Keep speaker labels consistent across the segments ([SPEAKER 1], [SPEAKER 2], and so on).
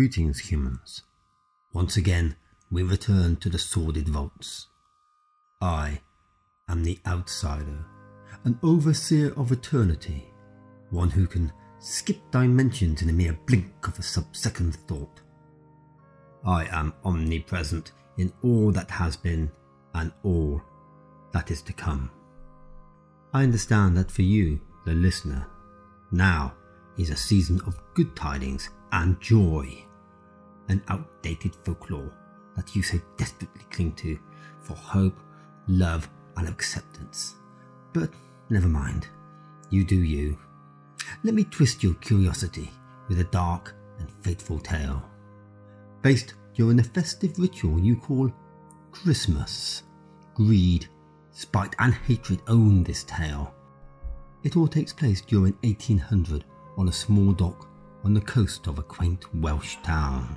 [SPEAKER 1] Greetings, humans. Once again, we return to the sordid vaults. I am the outsider, an overseer of eternity, one who can skip dimensions in a mere blink of a sub-second thought. I am omnipresent in all that has been and all that is to come. I understand that for you, the listener, now is a season of good tidings and joy, an outdated folklore that you so desperately cling to for hope, love, and acceptance. But never mind, you do you. Let me twist your curiosity with a dark and fateful tale, based during a festive ritual you call Christmas. Greed, spite, and hatred own this tale. It all takes place during 1800 on a small dock on the coast of a quaint Welsh town.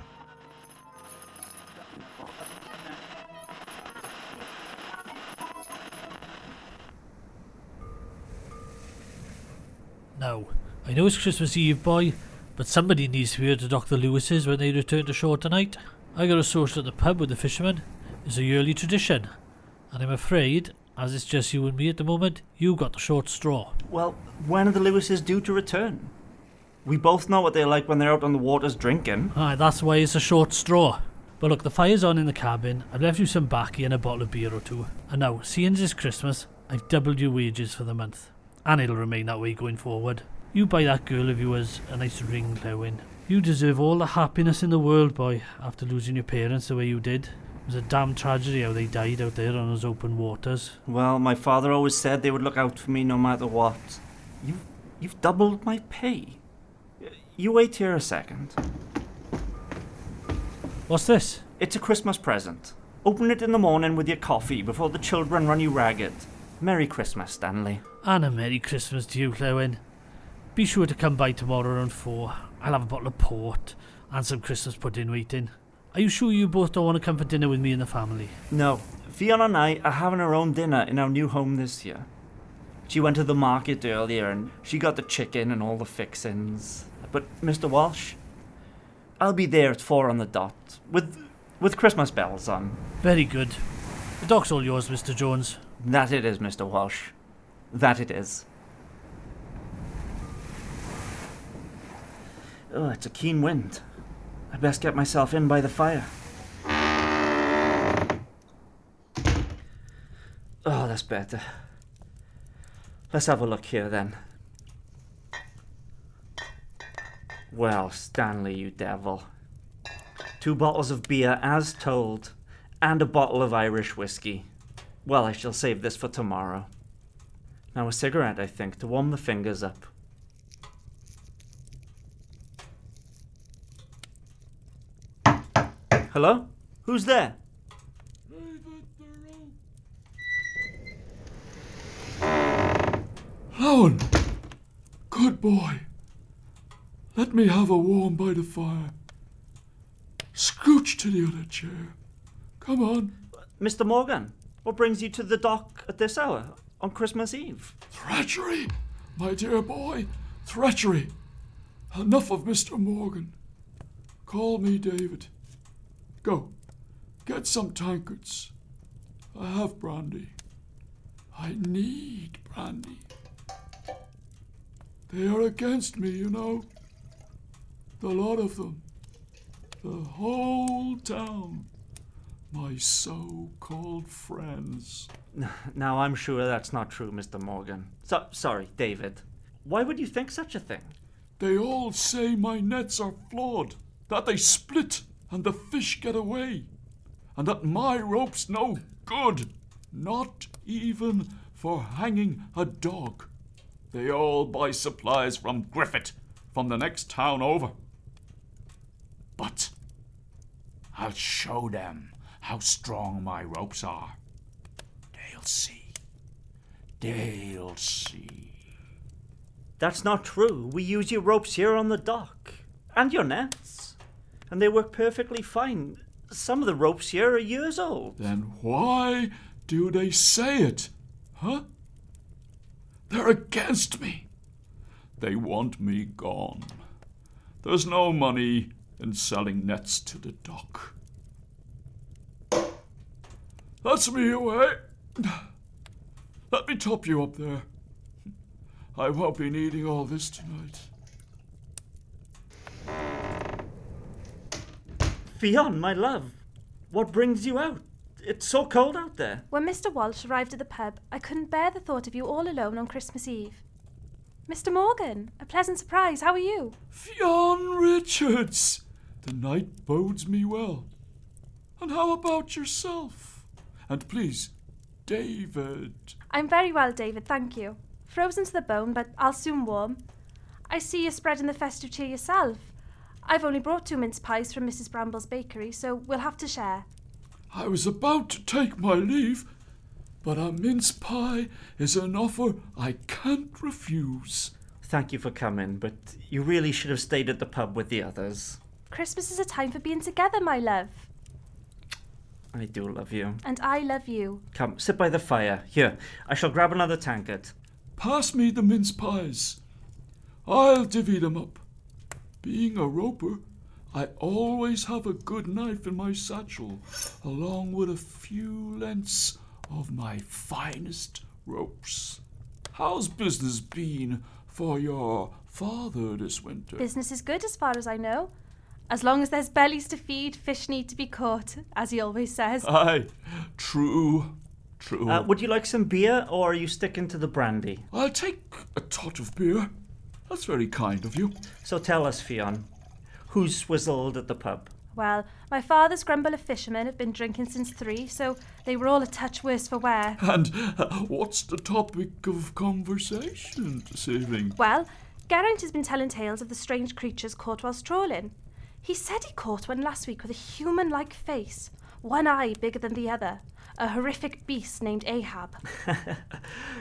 [SPEAKER 2] I know it's Christmas Eve, boy, but somebody needs to be here to Dr. Lewis's when they return to shore tonight. I got a social at the pub with the fishermen. It's a yearly tradition. And I'm afraid, as it's just you and me at the moment, you've got the short straw.
[SPEAKER 3] Well, when are the Lewises due to return? We both know what they're like when they're out on the waters drinking.
[SPEAKER 2] Aye, that's why it's a short straw. But look, the fire's on in the cabin. I've left you some baccy and a bottle of beer or two. And now, seeing as it's Christmas, I've doubled your wages for the month. And it'll remain that way going forward. You buy that girl of yours a nice ring, Lewin. You deserve all the happiness in the world, boy, after losing your parents the way you did. It was a damn tragedy how they died out there on those open waters.
[SPEAKER 3] Well, my father always said they would look out for me no matter what. You've, you've doubled my pay. You wait here a second.
[SPEAKER 2] What's this?
[SPEAKER 3] It's a Christmas present. Open it in the morning with your coffee before the children run you ragged. Merry Christmas, Stanley.
[SPEAKER 2] And a Merry Christmas to you, Lewin. Be sure to come by tomorrow around four. I'll have a bottle of port and some Christmas pudding waiting. Are you sure you both don't want to come for dinner with me and the family?
[SPEAKER 3] No, Fiona and I are having our own dinner in our new home this year. She went to the market earlier and she got the chicken and all the fixings. But Mr. Walsh, I'll be there at four on the dot with with Christmas bells on.
[SPEAKER 2] Very good. The dock's all yours, Mr. Jones.
[SPEAKER 3] That it is, Mr. Walsh. That it is. Oh, it's a keen wind. I'd best get myself in by the fire. Oh, that's better. Let's have a look here then. Well, Stanley, you devil. Two bottles of beer as told, and a bottle of Irish whiskey. Well, I shall save this for tomorrow. Now, a cigarette, I think, to warm the fingers up. Hello? Who's there?
[SPEAKER 4] Lewin! Good boy. Let me have a warm by the fire. Scooch to the other chair. Come on.
[SPEAKER 3] Mr. Morgan, what brings you to the dock at this hour on Christmas Eve?
[SPEAKER 4] Treachery, my dear boy. Treachery. Enough of Mr. Morgan. Call me David. Go. Get some tankards. I have brandy. I need brandy. They are against me, you know. The lot of them. The whole town. My so called friends.
[SPEAKER 3] Now, I'm sure that's not true, Mr. Morgan. So, sorry, David. Why would you think such a thing?
[SPEAKER 4] They all say my nets are flawed, that they split and the fish get away, and that my rope's no good, not even for hanging a dog. They all buy supplies from Griffith, from the next town over. But I'll show them how strong my ropes are. They'll see. They'll see.
[SPEAKER 3] That's not true. We use your ropes here on the dock. And your nets. And they work perfectly fine. Some of the ropes here are years old.
[SPEAKER 4] Then why do they say it? Huh? They're against me. They want me gone. There's no money, in selling nets to the dock. That's me away. Let me top you up there. I won't be needing all this tonight.
[SPEAKER 3] Fionn, my love, what brings you out? It's so cold out there.
[SPEAKER 5] When Mr. Walsh arrived at the pub, I couldn't bear the thought of you all alone on Christmas Eve. Mr. Morgan, a pleasant surprise. How are you?
[SPEAKER 4] Fionn Richards! The night bodes me well. And how about yourself? And please, David.
[SPEAKER 5] I'm very well, David, thank you. Frozen to the bone, but I'll soon warm. I see you're spreading the festive cheer yourself. I've only brought two mince pies from Mrs. Bramble's bakery, so we'll have to share.
[SPEAKER 4] I was about to take my leave, but a mince pie is an offer I can't refuse.
[SPEAKER 3] Thank you for coming, but you really should have stayed at the pub with the others.
[SPEAKER 5] Christmas is a time for being together, my love.
[SPEAKER 3] I do love you.
[SPEAKER 5] And I love you.
[SPEAKER 3] Come, sit by the fire. Here, I shall grab another tankard.
[SPEAKER 4] Pass me the mince pies. I'll divvy them up. Being a roper, I always have a good knife in my satchel, along with a few lengths of my finest ropes. How's business been for your father this winter?
[SPEAKER 5] Business is good as far as I know. As long as there's bellies to feed, fish need to be caught, as he always says.
[SPEAKER 4] Aye, true, true.
[SPEAKER 3] Uh, would you like some beer, or are you sticking to the brandy?
[SPEAKER 4] I'll take a tot of beer. That's very kind of you.
[SPEAKER 3] So tell us, Fionn, who's swizzled at the pub?
[SPEAKER 5] Well, my father's grumble of fishermen have been drinking since three, so they were all a touch worse for wear.
[SPEAKER 4] And uh, what's the topic of conversation this evening?
[SPEAKER 5] Well, Geraint has been telling tales of the strange creatures caught whilst trawling. He said he caught one last week with a human like face, one eye bigger than the other, a horrific beast named Ahab.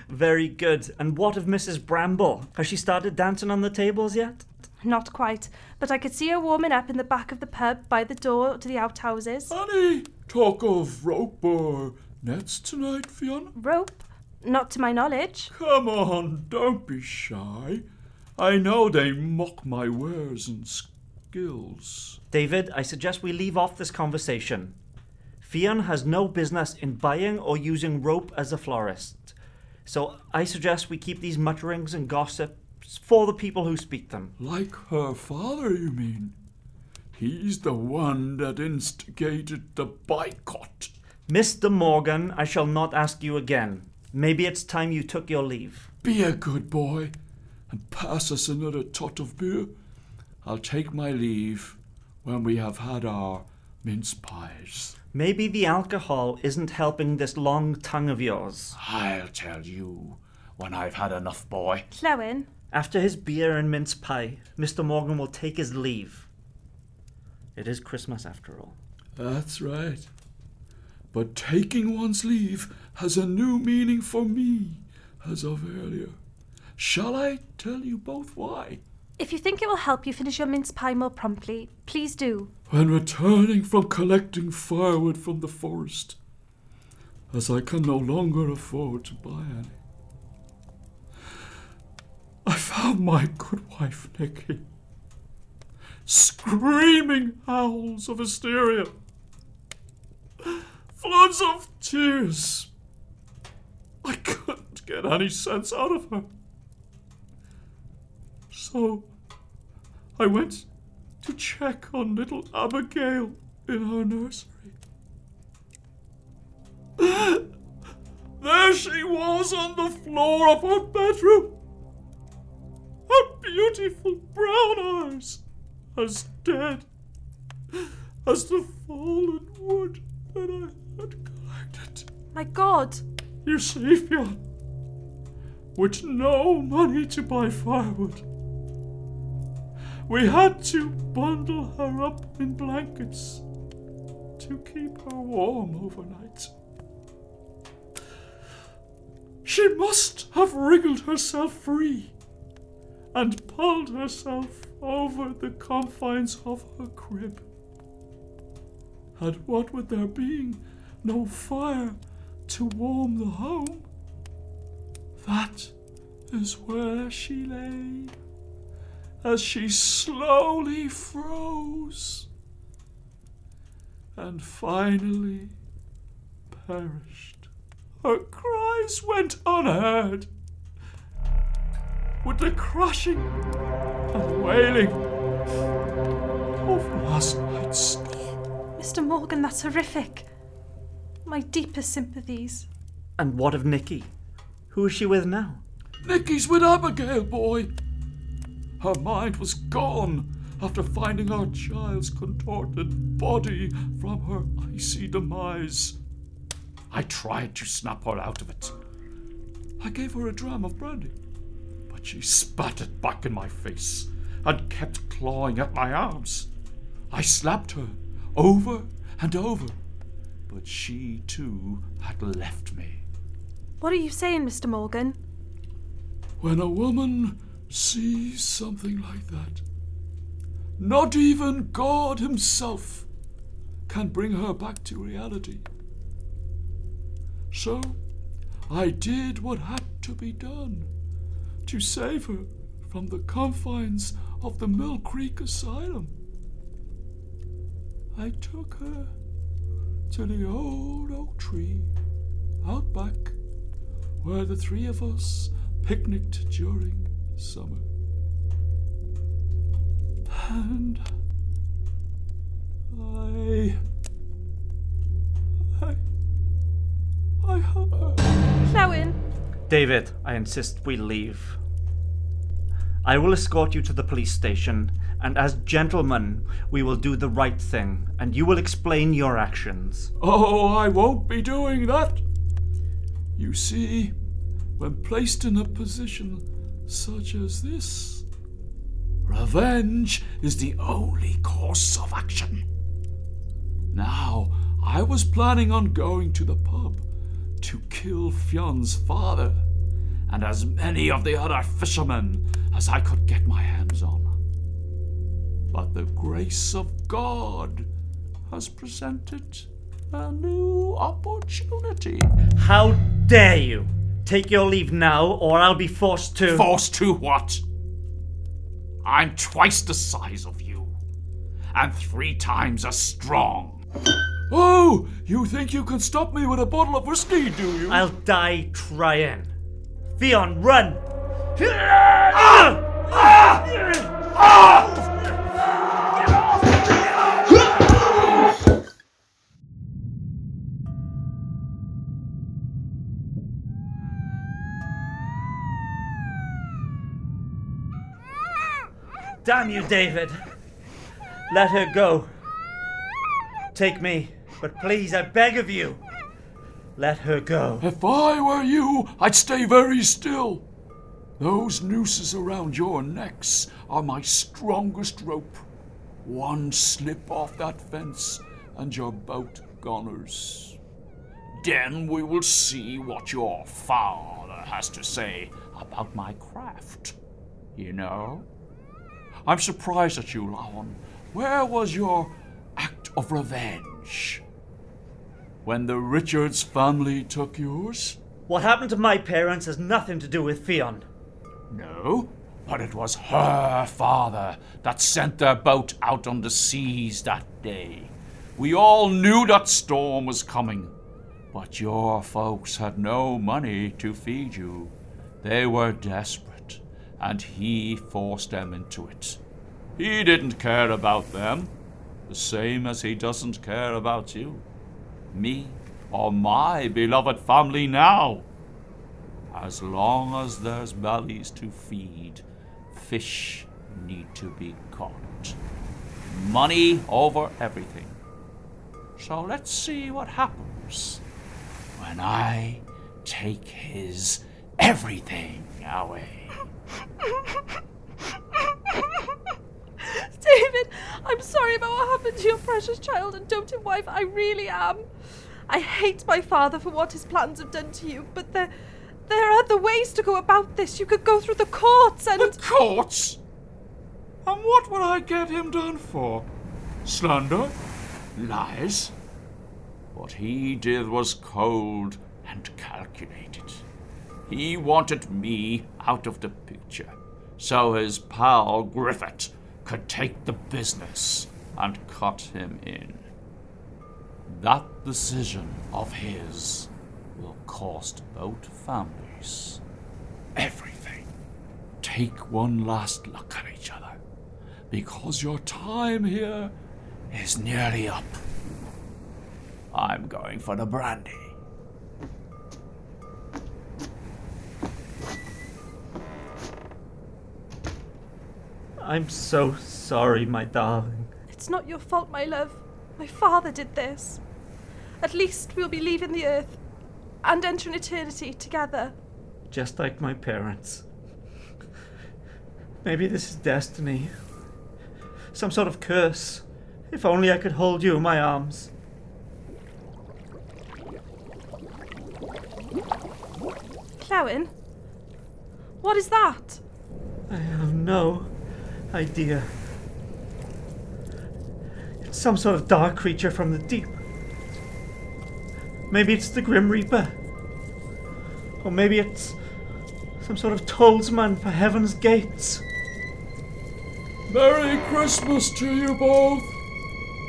[SPEAKER 3] Very good. And what of Mrs. Bramble? Has she started dancing on the tables yet?
[SPEAKER 5] Not quite, but I could see her warming up in the back of the pub by the door to the outhouses.
[SPEAKER 4] Any talk of rope or nets tonight, Fionn?
[SPEAKER 5] Rope? Not to my knowledge.
[SPEAKER 4] Come on, don't be shy. I know they mock my wares and skills.
[SPEAKER 3] David, I suggest we leave off this conversation. Fionn has no business in buying or using rope as a florist. So I suggest we keep these mutterings and gossips for the people who speak them.
[SPEAKER 4] Like her father, you mean? He's the one that instigated the boycott.
[SPEAKER 3] Mr. Morgan, I shall not ask you again. Maybe it's time you took your leave.
[SPEAKER 4] Be a good boy and pass us another tot of beer. I'll take my leave when we have had our mince pies.
[SPEAKER 3] Maybe the alcohol isn't helping this long tongue of yours.
[SPEAKER 4] I'll tell you when I've had enough, boy.
[SPEAKER 5] Lewin,
[SPEAKER 3] After his beer and mince pie, Mr. Morgan will take his leave. It is Christmas after all.
[SPEAKER 4] That's right. But taking one's leave has a new meaning for me as of earlier. Shall I tell you both why?
[SPEAKER 5] If you think it will help you finish your mince pie more promptly, please do.
[SPEAKER 4] When returning from collecting firewood from the forest, as I can no longer afford to buy any, I found my good wife Nicky screaming howls of hysteria, floods of tears. I couldn't get any sense out of her. So I went to check on little Abigail in her nursery. There she was on the floor of her bedroom. Her beautiful brown eyes as dead as the fallen wood that I had collected.
[SPEAKER 5] My God!
[SPEAKER 4] You see, Fionn, with no money to buy firewood, we had to bundle her up in blankets to keep her warm overnight. She must have wriggled herself free and pulled herself over the confines of her crib. And what with there being no fire to warm the home, that is where she lay as she slowly froze and finally perished. Her cries went unheard with the crashing and wailing of last night's storm.
[SPEAKER 5] Mr. Morgan, that's horrific. My deepest sympathies.
[SPEAKER 3] And what of Nikki? Who is she with now?
[SPEAKER 4] Nicky's with Abigail, boy. Her mind was gone after finding our child's contorted body from her icy demise. I tried to snap her out of it. I gave her a dram of brandy, but she spat it back in my face and kept clawing at my arms. I slapped her over and over, but she too had left me.
[SPEAKER 5] What are you saying, Mr. Morgan?
[SPEAKER 4] When a woman sees something like that, not even God Himself can bring her back to reality. So, I did what had to be done to save her from the confines of the Mill Creek Asylum. I took her to the old oak tree out back where the three of us picnicked during summer. And I. I. I hung her.
[SPEAKER 5] Lewin,
[SPEAKER 3] David, I insist we leave. I will escort you to the police station, and as gentlemen, we will do the right thing, and you will explain your actions.
[SPEAKER 4] Oh, I won't be doing that. You see, when placed in a position such as this, revenge is the only course of action. Now, I was planning on going to the pub to kill Fion's father and as many of the other fishermen as I could get my hands on. But the grace of God has presented a new opportunity.
[SPEAKER 3] How dare you! Take your leave now, or I'll be forced to.
[SPEAKER 4] Forced to what? I'm twice the size of you, and three times as strong. Oh, you think you can stop me with a bottle of whiskey, do you?
[SPEAKER 3] I'll die trying. Fionn, run! Ah! Ah! Ah! Damn you, David! Let her go. Take me, but please, I beg of you, let her go.
[SPEAKER 4] If I were you, I'd stay very still. Those nooses around your necks are my strongest rope. One slip off that fence, and you're both goners. Then we will see what your father has to say about my craft. You know? I'm surprised at you, Lewin. Where was your act of revenge? When the Richards family took yours?
[SPEAKER 3] What happened to my parents has nothing to do with Fionn.
[SPEAKER 4] No, but it was her father that sent their boat out on the seas that day. We all knew that storm was coming, but your folks had no money to feed you. They were desperate, and he forced them into it. He didn't care about them, the same as he doesn't care about you, me, or my beloved family now. As long as there's bellies to feed, fish need to be caught. Money over everything. So let's see what happens when I take his everything away.
[SPEAKER 5] David, I'm sorry about what happened to your precious child and doting wife. I really am. I hate my father for what his plans have done to you, but there, there are other ways to go about this. You could go through the courts and.
[SPEAKER 4] The courts? And what would I get him done for? Slander? Lies? What he did was cold and calculated. He wanted me out of the picture so his pal Griffith could take the business and cut him in. That decision of his will cost both families everything. Take one last look at each other, because your time here is nearly up. I'm going for the brandy.
[SPEAKER 3] I'm so sorry, my darling.
[SPEAKER 5] It's not your fault, my love. My father did this. At least we'll be leaving the earth and entering eternity together.
[SPEAKER 3] Just like my parents. Maybe this is destiny. Some sort of curse. If only I could hold you in my arms.
[SPEAKER 5] Clewin? What is that?
[SPEAKER 3] I have no idea. It's some sort of dark creature from the deep. Maybe it's the Grim Reaper. Or maybe it's some sort of toldsman for heaven's gates.
[SPEAKER 4] Merry Christmas to you both.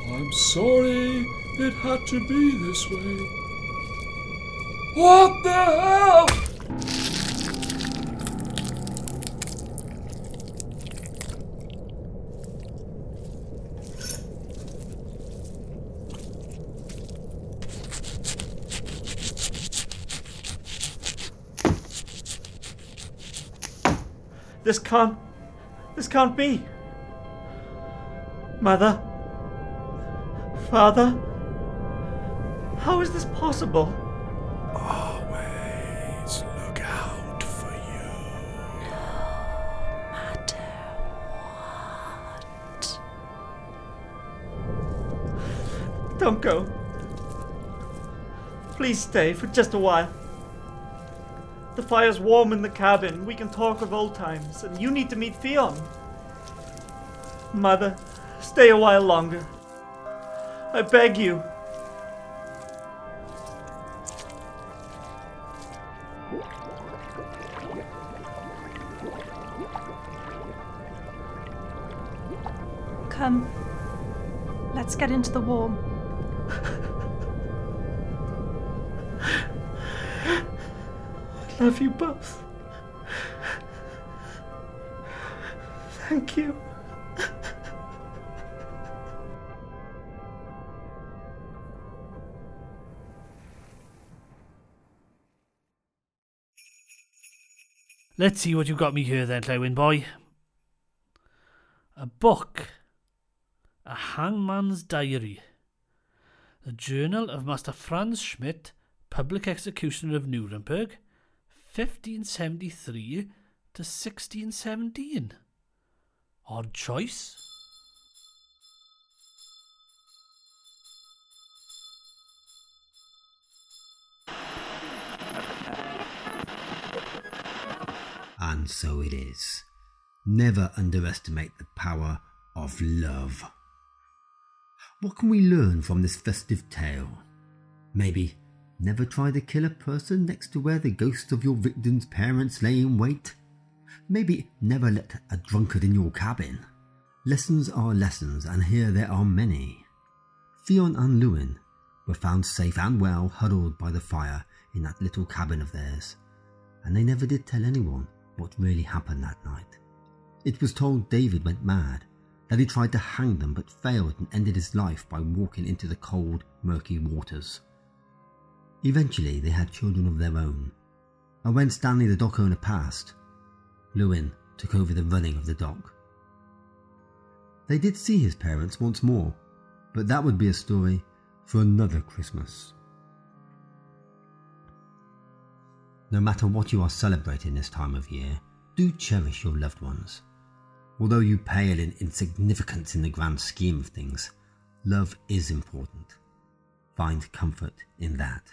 [SPEAKER 4] I'm sorry it had to be this way. What the hell?
[SPEAKER 3] This can't. This can't be. Mother? Father? How is this possible?
[SPEAKER 4] Always look out for you. No matter what.
[SPEAKER 3] Don't go. Please stay for just a while. The fire's warm in the cabin. We can talk of old times, and you need to meet Fion. Mother, stay a while longer. I beg you.
[SPEAKER 5] Come. Let's get into the warm.
[SPEAKER 3] Love you both. Thank you.
[SPEAKER 2] Let's see what you got me here then, Clewin boy. A book. A Hangman's Diary. The Journal of Master Franz Schmidt, Public Executioner of Nuremberg, 1573 to 1617. Odd choice.
[SPEAKER 1] And so it is. Never underestimate the power of love. What can we learn from this festive tale? Maybe never try to kill a person next to where the ghost of your victim's parents lay in wait. Maybe never let a drunkard in your cabin. Lessons are lessons, and here there are many. Fionn and Lewin were found safe and well huddled by the fire in that little cabin of theirs, and they never did tell anyone what really happened that night. It was told David went mad, that he tried to hang them but failed and ended his life by walking into the cold, murky waters. Eventually, they had children of their own, and when Stanley the dock owner passed, Lewin took over the running of the dock. They did see his parents once more, but that would be a story for another Christmas. No matter what you are celebrating this time of year, do cherish your loved ones. Although you pale in insignificance in the grand scheme of things, love is important. Find comfort in that.